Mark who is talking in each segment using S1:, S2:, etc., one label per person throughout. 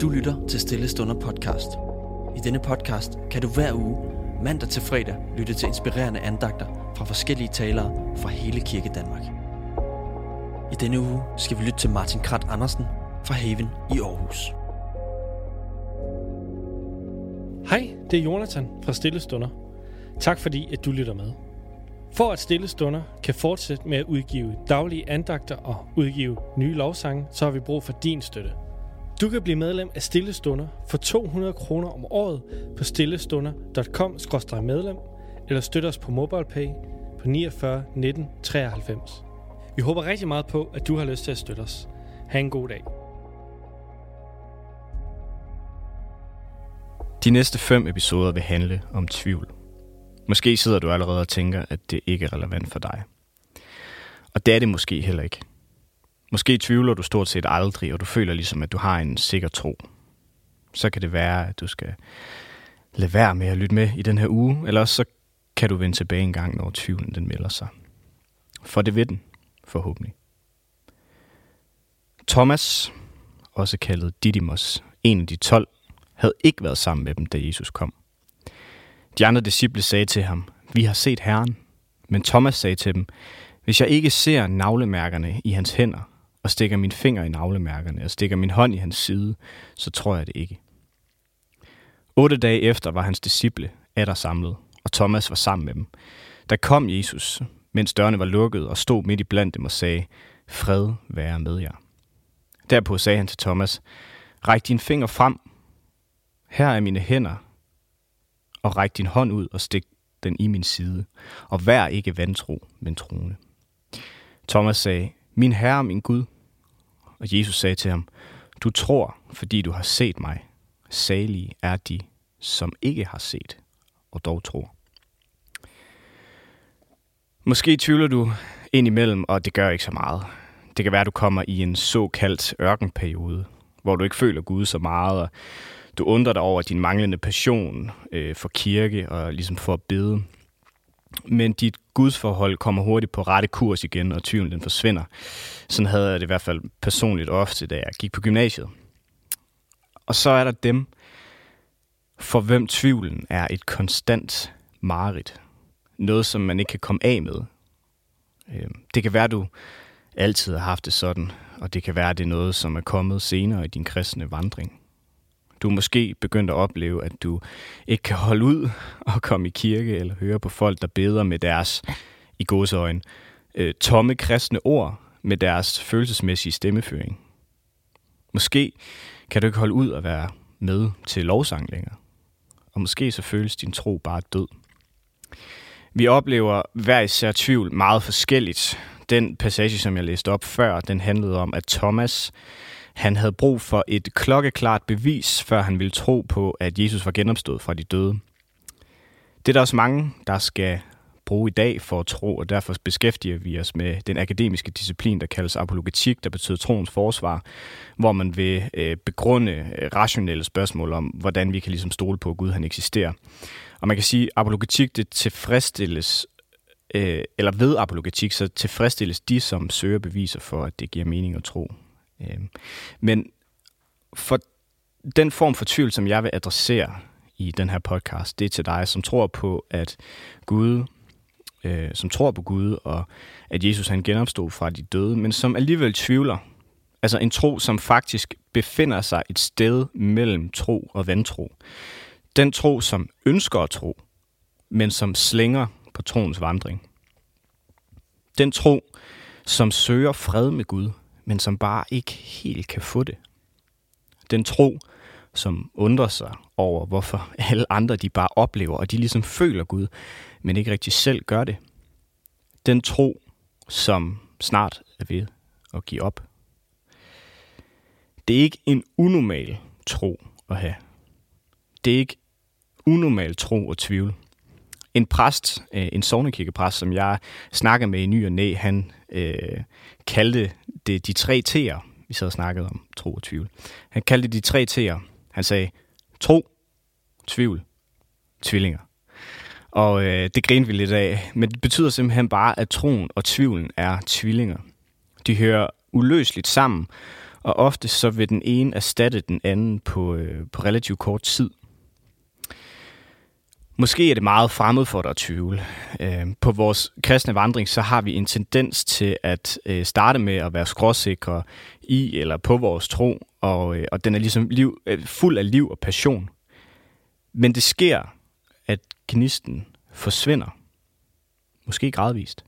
S1: Du lytter til Stille Stunder podcast. I denne podcast kan du hver uge, mandag til fredag, lytte til inspirerende andagter fra forskellige talere fra hele Kirke Danmark. I denne uge skal vi lytte til Martin Krat Andersen fra Haven i Aarhus.
S2: Hej, det er Jonathan fra Stille Stunder. Tak fordi, at du lytter med. For at Stille Stunder kan fortsætte med at udgive daglige andagter og udgive nye lovsange, så har vi brug for din støtte. Du kan blive medlem af Stille Stunder for 200 kroner om året på stillestunder.com-medlem eller støtte os på MobilePay på 49 19 93. Vi håber rigtig meget på, at du har lyst til at støtte os. Ha' en god dag.
S3: De næste fem episoder vil handle om tvivl. Måske sidder du allerede og tænker, at det ikke er relevant for dig. Og det er det måske heller ikke. Måske tvivler du stort set aldrig, og du føler ligesom, at du har en sikker tro. Så kan det være, at du skal lade være med at lytte med i den her uge, eller så kan du vende tilbage en gang, når tvivlen den melder sig. For det ved den, forhåbentlig. Thomas, også kaldet Didymos, en af de tolv, havde ikke været sammen med dem, da Jesus kom. De andre disciple sagde til ham, vi har set Herren. Men Thomas sagde til dem, hvis jeg ikke ser navlemærkerne i hans hænder, og stikker min finger i navlemærkerne, og stikker min hånd i hans side, så tror jeg det ikke. Otte dage efter var hans disciple der samlet, og Thomas var sammen med dem. Der kom Jesus, mens dørene var lukket, og stod midt i blandt dem og sagde, fred være med jer. Derpå sagde han til Thomas, ræk din finger frem. Her er mine hænder, og ræk din hånd ud og stik den i min side, og vær ikke vantro, men troende. Thomas sagde, min herre, min Gud. Og Jesus sagde til ham, du tror, fordi du har set mig. Salige er de, som ikke har set, og dog tror. Måske tvivler du indimellem, og det gør ikke så meget. Det kan være, at du kommer i en såkaldt ørkenperiode, hvor du ikke føler Gud så meget, og du undrer dig over din manglende passion øh, for kirke og ligesom for at bede. Men dit gudsforhold kommer hurtigt på rette kurs igen, og tvivlen den forsvinder. Sådan havde jeg det i hvert fald personligt ofte, da jeg gik på gymnasiet. Og så er der dem, for hvem tvivlen er et konstant mareridt. Noget, som man ikke kan komme af med. Øhm, det kan være, du altid har haft det sådan, og det kan være, det er noget, som er kommet senere i din kristne vandring. Du er måske begyndt at opleve, at du ikke kan holde ud og komme i kirke eller høre på folk, der beder med deres, i gåseøjne, øh, tomme kristne ord med deres følelsesmæssige stemmeføring. Måske kan du ikke holde ud at være med til lovsang længere. Og måske så føles din tro bare død. Vi oplever hver især tvivl meget forskelligt. Den passage, som jeg læste op før, den handlede om, at Thomas han havde brug for et klokkeklart bevis, før han ville tro på, at Jesus var genopstået fra de døde. Det er der også mange, der skal bruge i dag for at tro, og derfor beskæftiger vi os med den akademiske disciplin, der kaldes apologetik, der betyder troens forsvar, hvor man vil øh, begrunde øh, rationelle spørgsmål om, hvordan vi kan ligesom stole på, at Gud han eksisterer. Og man kan sige, at apologetik det tilfredsstilles øh, eller ved apologetik, så tilfredsstilles de, som søger beviser for, at det giver mening at tro. Øhm, men for den form for tvivl, som jeg vil adressere i den her podcast, det er til dig, som tror på, at Gud, øh, som tror på Gud, og at Jesus han genopstod fra de døde, men som alligevel tvivler. Altså en tro, som faktisk befinder sig et sted mellem tro og vantro. Den tro, som ønsker at tro, men som slænger på troens vandring. Den tro, som søger fred med Gud, men som bare ikke helt kan få det. Den tro, som undrer sig over, hvorfor alle andre de bare oplever, og de ligesom føler Gud, men ikke rigtig selv gør det. Den tro, som snart er ved at give op. Det er ikke en unormal tro at have. Det er ikke unormal tro og tvivl. En præst, øh, en sovnekirkepræst, som jeg snakkede med i ny og næ, han øh, kaldte det de tre T'er, vi sad og snakkede om tro og tvivl. Han kaldte de tre T'er. Han sagde tro, tvivl, tvillinger. Og øh, det griner vi lidt af, men det betyder simpelthen bare, at troen og tvivlen er tvillinger. De hører uløseligt sammen, og ofte så vil den ene erstatte den anden på, øh, på relativt kort tid. Måske er det meget fremmed for dig at tvivle. Øh, på vores kristne vandring, så har vi en tendens til at øh, starte med at være skråsikre i eller på vores tro, og, øh, og den er ligesom liv, øh, fuld af liv og passion. Men det sker, at gnisten forsvinder. Måske gradvist.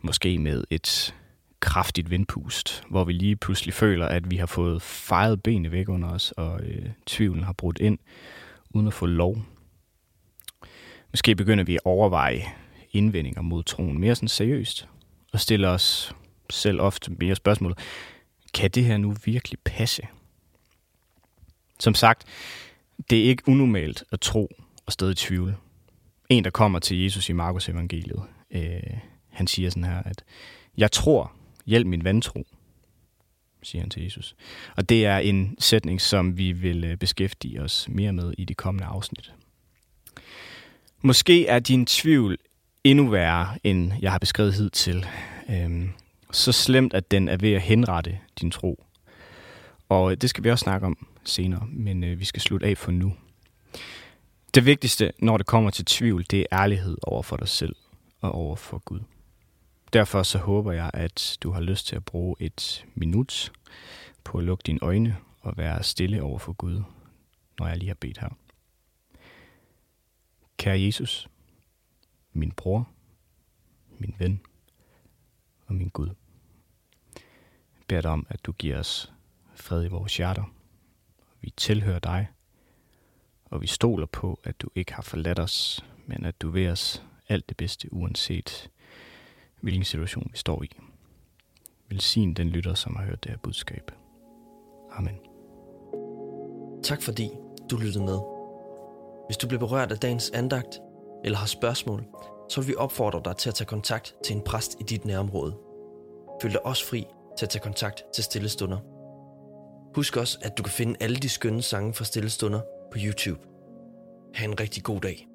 S3: Måske med et kraftigt vindpust, hvor vi lige pludselig føler, at vi har fået fejret benene væk under os, og øh, tvivlen har brudt ind, uden at få lov. Måske begynder vi at overveje indvendinger mod troen mere sådan seriøst, og stiller os selv ofte mere spørgsmål. Kan det her nu virkelig passe? Som sagt, det er ikke unormalt at tro og stadig tvivle. En, der kommer til Jesus i Markus evangeliet, øh, han siger sådan her, at jeg tror, hjælp min vantro, siger han til Jesus. Og det er en sætning, som vi vil øh, beskæftige os mere med i de kommende afsnit. Måske er din tvivl endnu værre, end jeg har beskrevet hidtil. Øhm, så slemt, at den er ved at henrette din tro. Og øh, det skal vi også snakke om senere, men øh, vi skal slutte af for nu. Det vigtigste, når det kommer til tvivl, det er ærlighed over for dig selv og over for Gud. Derfor så håber jeg, at du har lyst til at bruge et minut på at lukke dine øjne og være stille over for Gud, når jeg lige har bedt her. Kære Jesus, min bror, min ven og min Gud. Jeg beder dig om, at du giver os fred i vores hjerter. Vi tilhører dig, og vi stoler på, at du ikke har forladt os, men at du vil os alt det bedste, uanset hvilken situation vi står i. Velsign den lytter, som har hørt det her budskab. Amen.
S1: Tak fordi du lyttede med. Hvis du blev berørt af dagens andagt eller har spørgsmål, så vil vi opfordre dig til at tage kontakt til en præst i dit nærområde. Føl dig også fri til at tage kontakt til Stillestunder. Husk også, at du kan finde alle de skønne sange fra Stillestunder på YouTube. Ha' en rigtig god dag.